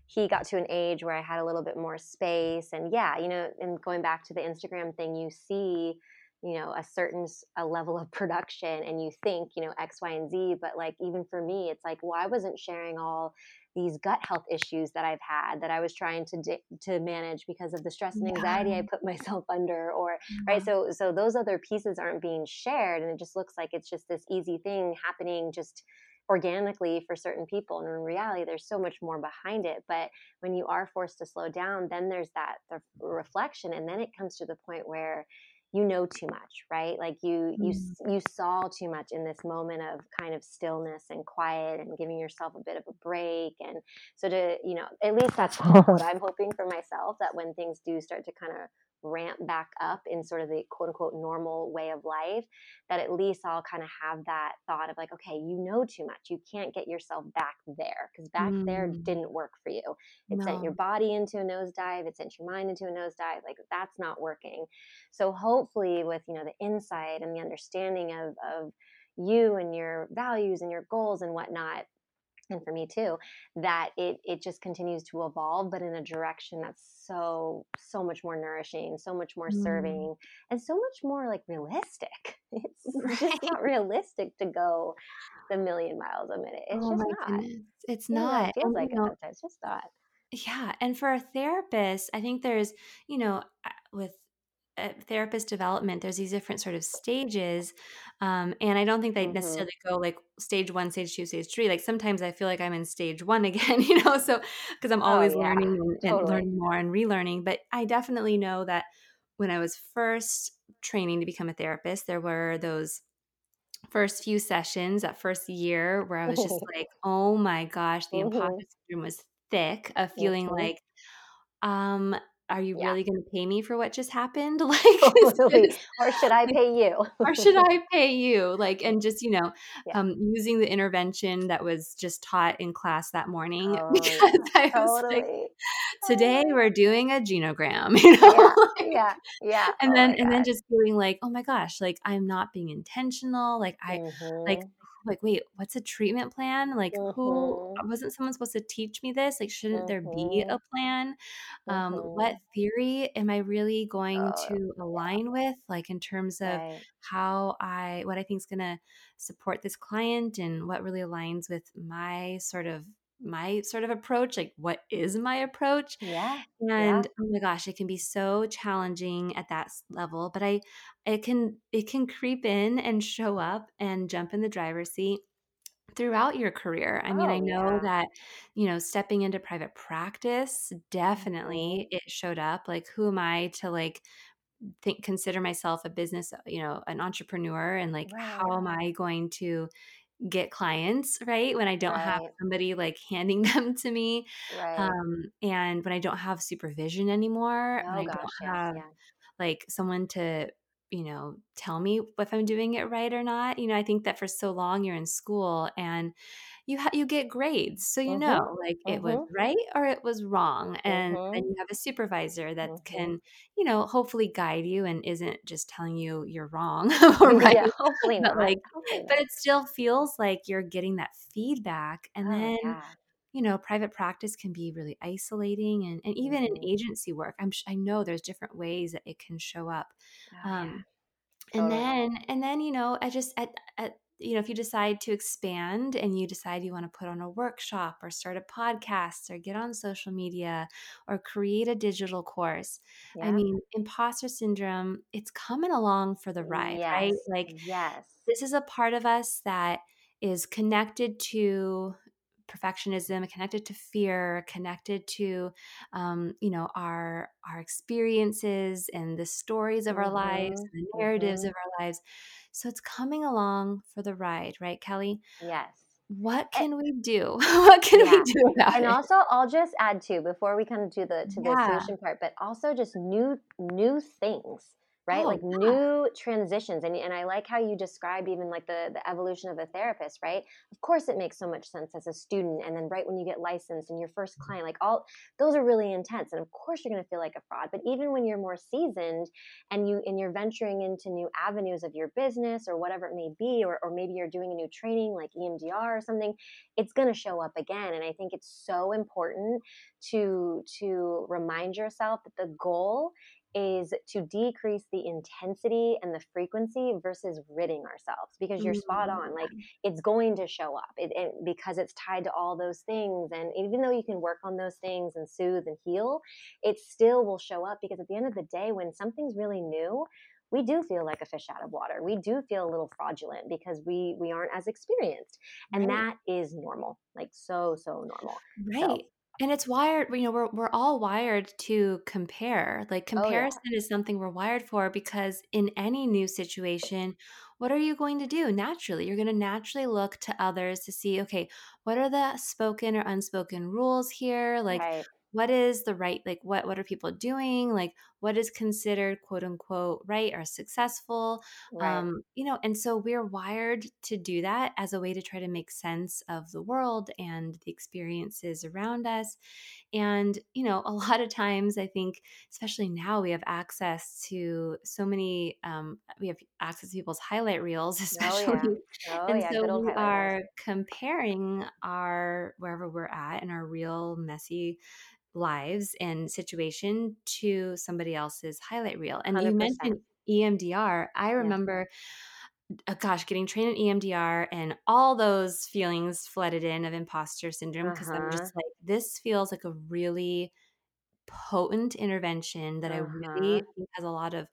he got to an age where I had a little bit more space, and yeah, you know, and going back to the Instagram thing, you see, you know, a certain a level of production, and you think, you know, X, Y, and Z, but, like, even for me, it's like, well, I wasn't sharing all these gut health issues that I've had that I was trying to d to manage because of the stress and Yeah, anxiety I put myself under or right? Mm-hmm. So so those other pieces aren't being shared, and it just looks like it's just this easy thing happening just organically for certain people, and in reality, there's so much more behind it, but when you are forced to slow down, then there's that the reflection, and then it comes to the point where you know too much, right? Like, you you Mm. s you saw too much in this moment of kind of stillness and quiet and giving yourself a bit of a break, and so to you know, at least that's what I'm hoping for myself, that when things do start to kinda ramp back up in sort of the quote, unquote, "normal way of life," that at least I'll kinda have that thought of like, "Okay, you know too much, you can't get yourself back there because back there Mm. didn't work for you. It sent your body into a nosedive, it sent your mind into a nosedive, like, that's not working." So, hopefully, with, you know, the insight and the understanding of of you and your values and your goals and whatnot, and for me too, that it it just continues to evolve, but in a direction that's so, so much more nourishing, so much more Mm. serving, and so much more, like, realistic. It's just not realistic to go the million miles a minute, it's Oh just my not. goodness, it's though it feels you like it it's just not. Yeah, and for a therapist, I think there's you know, with, therapist development, there's these different sort of stages, um, and I don't think they Mhm. necessarily go, like, stage 1, stage 2, stage 3, like, sometimes I feel like I'm in stage 1 again, you know, so because I'm Oh, always yeah. learning and and learning more and relearning, but I definitely know that when I was first training to become a therapist, there were those first few sessions, that first year where I was just like, "Oh my gosh," the imposter Mhm. syndrome was thick of feeling Mhm. like, um are you Yeah. really gonna pay me for what just happened? Like, Totally. Or should I pay you? or should I pay you? Like, and just, you know, Yeah. um, using the intervention that was just taught in class that morning Oh, because yeah. I was like, Totally. Oh "Today we're doing a genogram," you Yeah. know, like Yeah. Yeah. and Oh then and then just feeling like, "Oh my gosh, like, I'm not being intentional, like, I like Mhm. Like, wait, what's a treatment plan? Like, who Mhm. wasn't someone supposed to teach me this? Like, shouldn't there be a Mhm. plan? Um, what Mhm. theory am I really going Oh, to align with, like, in terms of Right. how I what I think is gonna support this client and what really aligns with my sort of my sort of approach, like, what is my approach? Yeah. Yeah. And, oh my gosh, it can be so challenging at that level, but I it can it can creep in and show up and jump in the driver's seat throughout your career. I mean, I Oh, know yeah. that, you know, stepping into private practice, Mhm. definitely it showed up. Like, who am I to, like, think consider myself a business, you know, an entrepreneur, and, like, how am I going to get clients, right, when I don't have somebody, like, handing them to me, Right. um, and when I don't have supervision anymore, when Oh I don't yes, have, yeah. like, someone to, you know, tell me if I'm doing it right or not. You know, I think that for so long you're in school and you ha you get grades, so you Mhm. know, like, it was Mhm. right or it was wrong, and then Mhm. you have a supervisor that Mhm. can, you know, hopefully guide you and isn't just telling you you're wrong or right, Yeah, hopefully but, not. like Hopefully but not. it still feels like you're getting that feedback, and Oh, then, yeah. you know, private practice can be really isolating, and and even in Mhm. agency work, I'm sh I know there's different ways that it can show up, Oh, yeah. um, and Totally. then and then, you know, I just at at you know, if you decide to expand and you decide you wanna put on a workshop or start a podcast or get on social media or create a digital course, I mean, imposter syndrome, it's coming along for the ride, right? Like, Yes. this is a part of us that is connected to perfectionism, connected to fear, connected to, um, you know, our our experiences and the stories of our lives, Mhm. the narratives of Mhm. our lives. So it's coming along for the ride, right, Kelly? Yes. What Eh can we do? What can we do about And it? also, I'll just add too, before we come to the to the Yeah. solution part, but also just new new things, right? Oh, Like yeah. new transitions. And and I like how you describe even like the the evolution of a therapist, right? Of course it makes so much sense as a student and then right when you get licensed and your first client, like all those are really intense. And of course you're going to feel like a fraud. But even when you're more seasoned and you and you're venturing into new avenues of your business or whatever it may be, or, or maybe you're doing a new training like EMDR or something, it's going to show up again and i think it's so important to to remind yourself that the goal is to decrease the intensity and the frequency versus ridding ourselves because you're spot Mm, on like it's going to show up it, it, because it's tied to all those things and even though you can work on those things and soothe and heal it still will show up because at the end of the day when something's really new we do feel like a fish out of water we do feel a little fraudulent because we we aren't as experienced and right. that is normal, like so, so normal. So, Right. And it's wired, you know, we're we're all wired to compare. Like oh yeah, comparison is something we're wired for because in any new situation, what are you going to do? Naturally, you're going to naturally look to others to see, okay, what are the spoken or unspoken rules here? Like right, what is the right like what what are people doing? Like what is considered quote unquote right or successful? right, Um, you know, and so we're wired to do that as a way to try to make sense of the world and the experiences around us. And, you know, a lot of times I think, especially now, we have access to so many, um, we have access to people's highlight reels, oh yeah, especially. oh And yeah, so we reels. are comparing our, wherever we're at in our real messy lives and situation to somebody else's highlight reel. And you 100%. mentioned EMDR. I Yeah. remember uh, gosh, getting trained in EMDR and all those feelings flooded in of imposter syndrome because I'm just like, this feels like a really potent intervention that I Uh really think has a lot of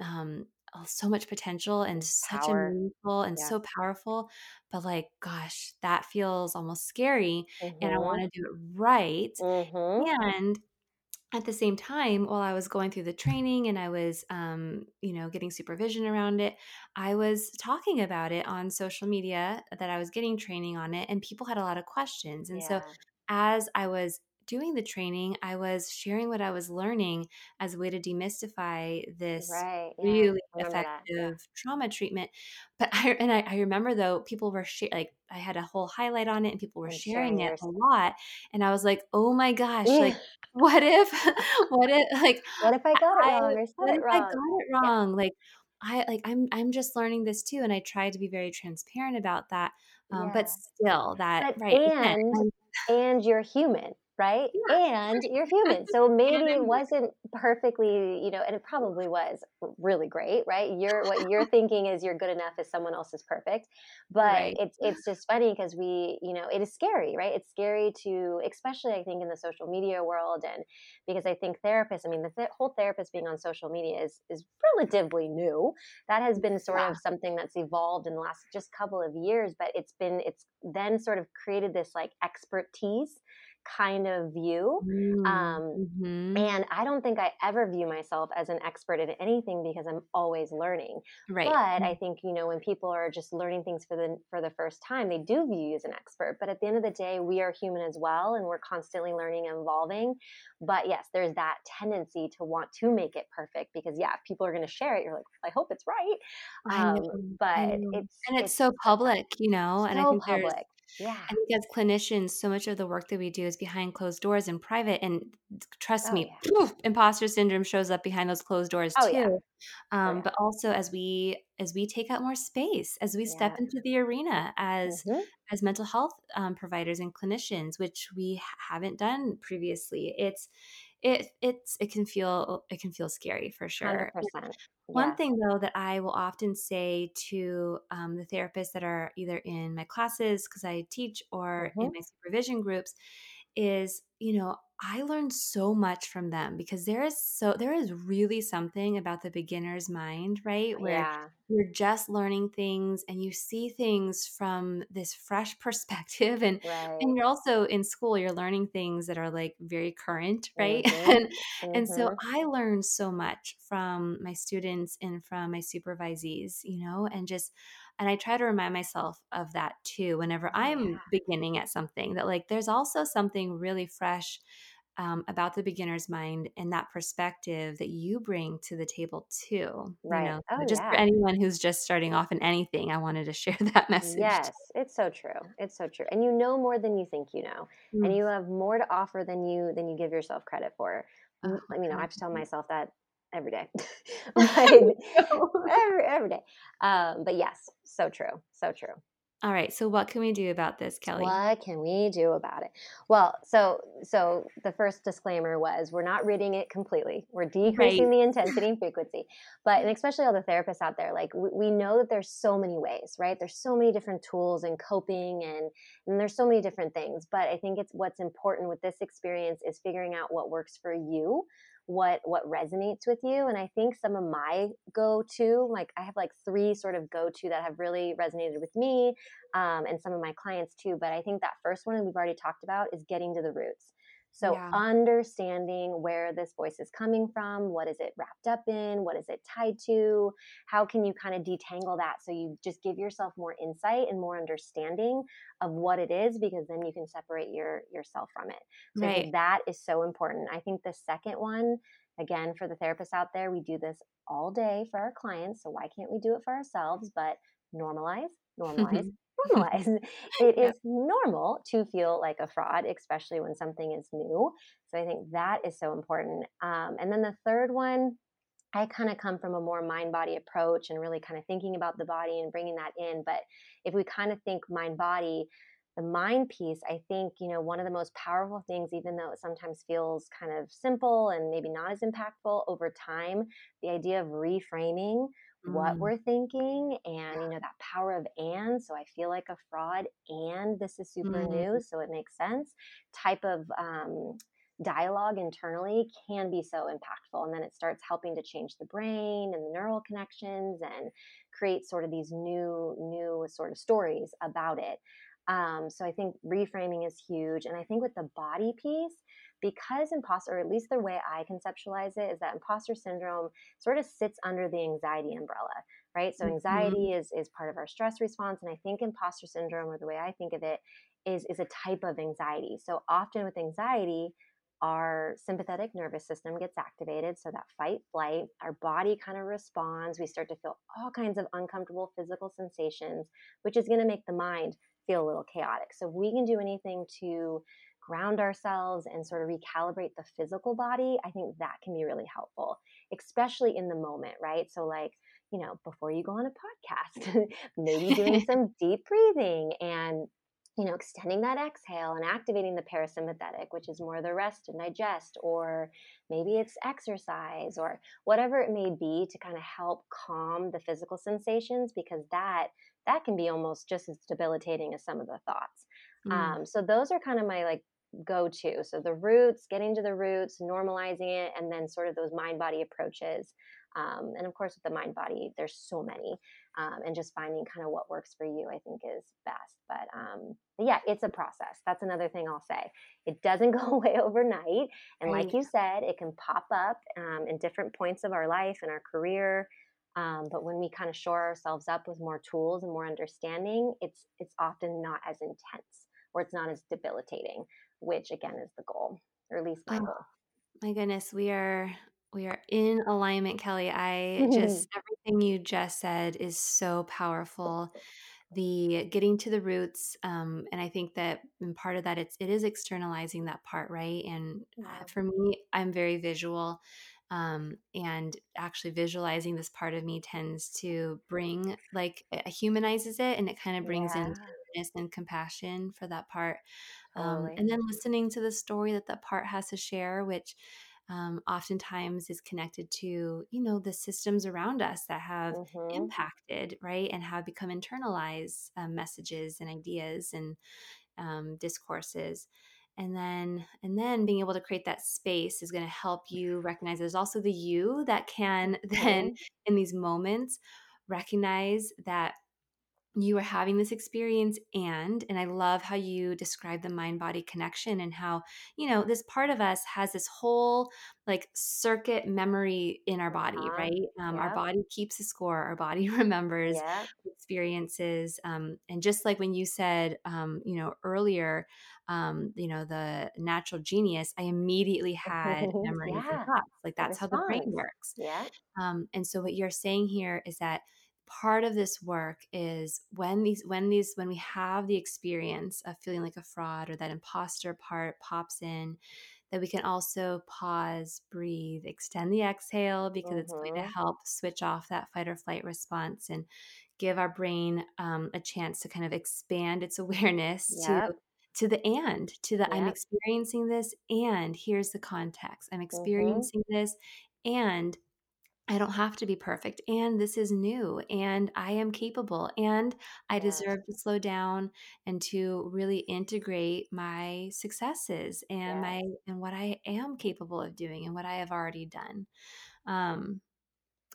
um oh, so much potential and such a Power. meaningful and Yeah. so powerful. But like, gosh, that feels almost scary. And I want Mhm. to do it right. Mhm. And at the same time, while I was going through the training and I was, um, you know, getting supervision around it, I was talking about it on social media that I was getting training on it, and people had a lot of questions. And so, as I was doing the training, I was sharing what I was learning as a way to demystify this Right. Yeah. really that. Yeah. effective trauma treatment. But I and I, I remember though people were sh- like I had a whole highlight on it and people were And sharing sharing it a lot, and I was like, oh my gosh, Yeah. like what if, what if, like What if I got it wrong what if I got wrong? it Yeah. wrong? Like I like I'm I'm just learning this too, and I try to be very transparent about that. Um, but still, that But right and and you're human, right? yeah, And you're human. So maybe it wasn't perfectly, you know, and it probably was really great, right? You're what you're thinking is you're good enough as someone else is perfect. But right. it's it's just funny because we, you know, it is scary, right? It's scary to especially I think in the social media world and because I think therapists, I mean the th- whole therapist being on social media is is relatively new. That has been sort Yeah. of something that's evolved in the last just couple of years, but it's been it's then sort of created this like expertise kind of view. Mm, Um, mhm. and I don't think I ever view myself as an expert in anything because I'm always learning. Right. But I think, you know, when people are just learning things for the for the first time, they do view you as an expert. But at the end of the day, we are human as well and we're constantly learning and evolving. But yes, there's that tendency to want to make it perfect because yeah, if people are going to share it, you're like, I hope it's right. Um, but it's And it's it's so public, you know, and I so think public. Yeah. I think as clinicians, so much of the work that we do is behind closed doors in private, and trust Oh me, yeah. poof, imposter syndrome shows up behind those closed doors Oh yeah. too. Oh Um, yeah. but also as we as we take up more space, as we step into the arena as hmm as mental health um, providers and clinicians, which we haven't done previously, it's it it's it can feel it can feel scary for sure. 100%. One thing though that I will often say to um, the therapists that are either in my classes because I teach or in hmm my supervision groups is, you know, I learned so much from them because there is so there is really something about the beginner's mind, right? Where Yeah. you're just learning things and you see things from this fresh perspective and Right. and you're also in school you're learning things that are like very current, right? Mhm. and and so Mhm. I learned so much from my students and from my supervisees, you know, and just and I try to remind myself of that too whenever I'm yeah. beginning at something that like there's also something really fresh um, about the beginner's mind and that perspective that you bring to the table too. You Right. know, so Oh, just for anyone who's just starting off in anything, I wanted to share that message. Yes, it's so true. It's so true. And you know more than you think you know. And Mm. you have more to offer than you than you give yourself credit for. Oh, I mean, I have to tell myself that every day. Every every day. Um, but yes, so true. So true. All right. So, what can we do about this, Kelly? What can we do about it? Well, so so the first disclaimer was we're not ridding it completely. We're Right. decreasing the intensity and frequency. But and especially all the therapists out there, like we, we know that there's so many ways, right? There's so many different tools and coping and and there's so many different things. But I think it's what's important with this experience is figuring out what works for you what what resonates with you and i think some of my go to like i have like three sort of go to that have really resonated with me um, and some of my clients too. But I think that first one we've already talked about is getting to the roots. So Yeah. understanding where this voice is coming from, what is it wrapped up in, what is it tied to, how can you kind of detangle that so you just give yourself more insight and more understanding of what it is because then you can separate your yourself from it. So Right. that is so important. I think the second one again for the therapists out there, we do this all day for our clients, so why can't we do it for ourselves? But normalize, normalize, normalize. It Yep. is normal to feel like a fraud, especially when something is new. So I think that is so important. Um, and then the third one, I kind of come from a more mind body approach and really kind of thinking about the body and bringing that in. But if we kind of think mind body, the mind piece, I think, you know, one of the most powerful things, even though it sometimes feels kind of simple and maybe not as impactful over time, the idea of reframing what Mm, we're thinking and, you know, that power of and. So I feel like a fraud and this is super mm, new. So it makes sense type of, um, dialogue internally can be so impactful and then it starts helping to change the brain and the neural connections and create sort of these new new sort of stories about it um, so i think reframing is huge and i think with the body piece because imposter or at least the way i conceptualize it is that imposter syndrome sort of sits under the anxiety umbrella right so mhm. anxiety is is part of our stress response and i think imposter syndrome or the way i think of it is is a type of anxiety. So often with anxiety, our sympathetic nervous system gets activated. So that fight, flight, our body kind of responds. We start to feel all kinds of uncomfortable physical sensations, which is going to make the mind feel a little chaotic. So if we can do anything to ground ourselves and sort of recalibrate the physical body, I think that can be really helpful, especially in the moment, right? So, like, you know, before you go on a podcast, maybe doing some deep breathing and you know, extending that exhale and activating the parasympathetic, which is more the rest and digest, or maybe it's exercise or whatever it may be to kind of help calm the physical sensations because that that can be almost just as debilitating as some of the thoughts. Mm. Um, so those are kind of my like go to. So the roots, getting to the roots, normalizing it, and then sort of those mind body approaches. Um, and of course, with the mind body, there's so many, um, and just finding kind of what works for you, I think, is best. But, um, but yeah, it's a process. That's another thing I'll say. It doesn't go away overnight, and like you said, it can pop up um, in different points of our life and our career. Um, but when we kind of shore ourselves up with more tools and more understanding, it's it's often not as intense or it's not as debilitating, which again is the goal, or at least my oh, goal. My goodness, we are we are in alignment, Kelly. I just everything you just said is so powerful. The getting to the roots, um, and I think that in part of that, it's it is externalizing that part, right? And uh, for me, I'm very visual, um, and actually visualizing this part of me tends to bring like it humanizes it, and it kind of brings yeah. in and compassion for that part. Um, and then listening to the story that that part has to share, which um, oftentimes is connected to you know the systems around us that have mm-hmm. impacted right and have become internalized um, messages and ideas and um, discourses and then and then being able to create that space is going to help you recognize there's also the you that can then in these moments recognize that you are having this experience and and i love how you describe the mind body connection and how you know this part of us has this whole like circuit memory in our body uh-huh. right um, our body keeps a score our body remembers experiences um, and just like when you said um, you know earlier um, you know the natural genius i immediately had memories yeah. like that's how the brain works yeah um, and so what you're saying here is that part of this work is when these when these when we have the experience of feeling like a fraud or that imposter part pops in that we can also pause breathe extend the exhale because mm-hmm. it's going to mm-hmm. help switch off that fight or flight response and give our brain um, a chance to kind of expand its awareness yep. to to the and to the yep. i'm experiencing this and here's the context i'm mm-hmm. experiencing mm-hmm. this and I don't have to be perfect. And this is new. And I am capable. And I deserve to slow down and to really integrate my successes and my and what I am capable of doing and what I have already done. Um,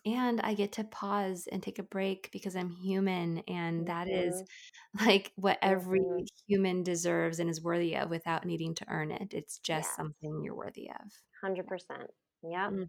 and I get to pause and take a break because I'm human. And that mm-hmm. is like what every mm-hmm. human deserves and is worthy of without needing to earn it. It's just yes. something you're worthy of. 100%. Yeah. Mm.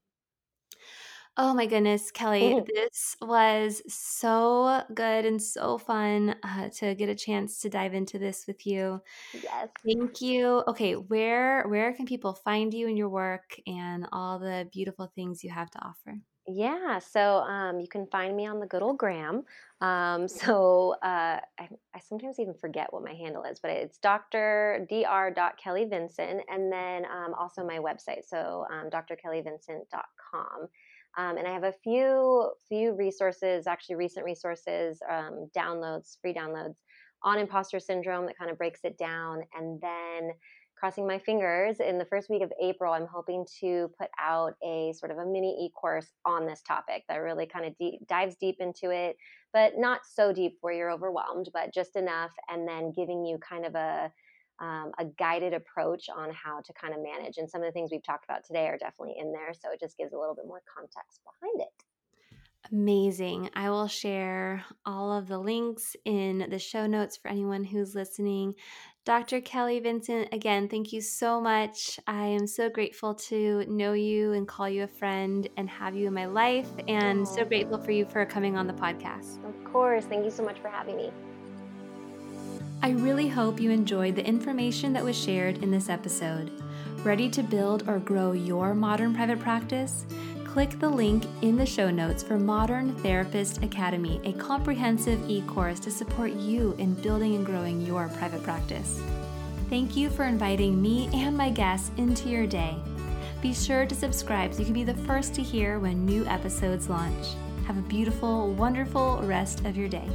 Oh my goodness, Kelly, this was so good and so fun uh, to get a chance to dive into this with you. Yes. Thank you. Okay, where where can people find you and your work and all the beautiful things you have to offer? Yeah, so um, you can find me on the good old gram. Um, so uh, I, I, sometimes even forget what my handle is, but it's Dr. Dr. Kelly Vincent, and then um, also my website, so um, drkellyvincent.com. Um, and I have a few few resources, actually recent resources, um, downloads, free downloads on imposter syndrome that kind of breaks it down. And then crossing my fingers in the first week of April, I'm hoping to put out a sort of a mini e-course on this topic that really kind of dives deep into it, but not so deep where you're overwhelmed, but just enough. And then giving you kind of a um, a guided approach on how to kind of manage. And some of the things we've talked about today are definitely in there. So it just gives a little bit more context behind it. Amazing. I will share all of the links in the show notes for anyone who's listening. Dr. Kelly Vincent, again, thank you so much. I am so grateful to know you and call you a friend and have you in my life, and so grateful for you for coming on the podcast. Of course. Thank you so much for having me. I really hope you enjoyed the information that was shared in this episode. Ready to build or grow your modern private practice? Click the link in the show notes for Modern Therapist Academy, a comprehensive e course to support you in building and growing your private practice. Thank you for inviting me and my guests into your day. Be sure to subscribe so you can be the first to hear when new episodes launch. Have a beautiful, wonderful rest of your day.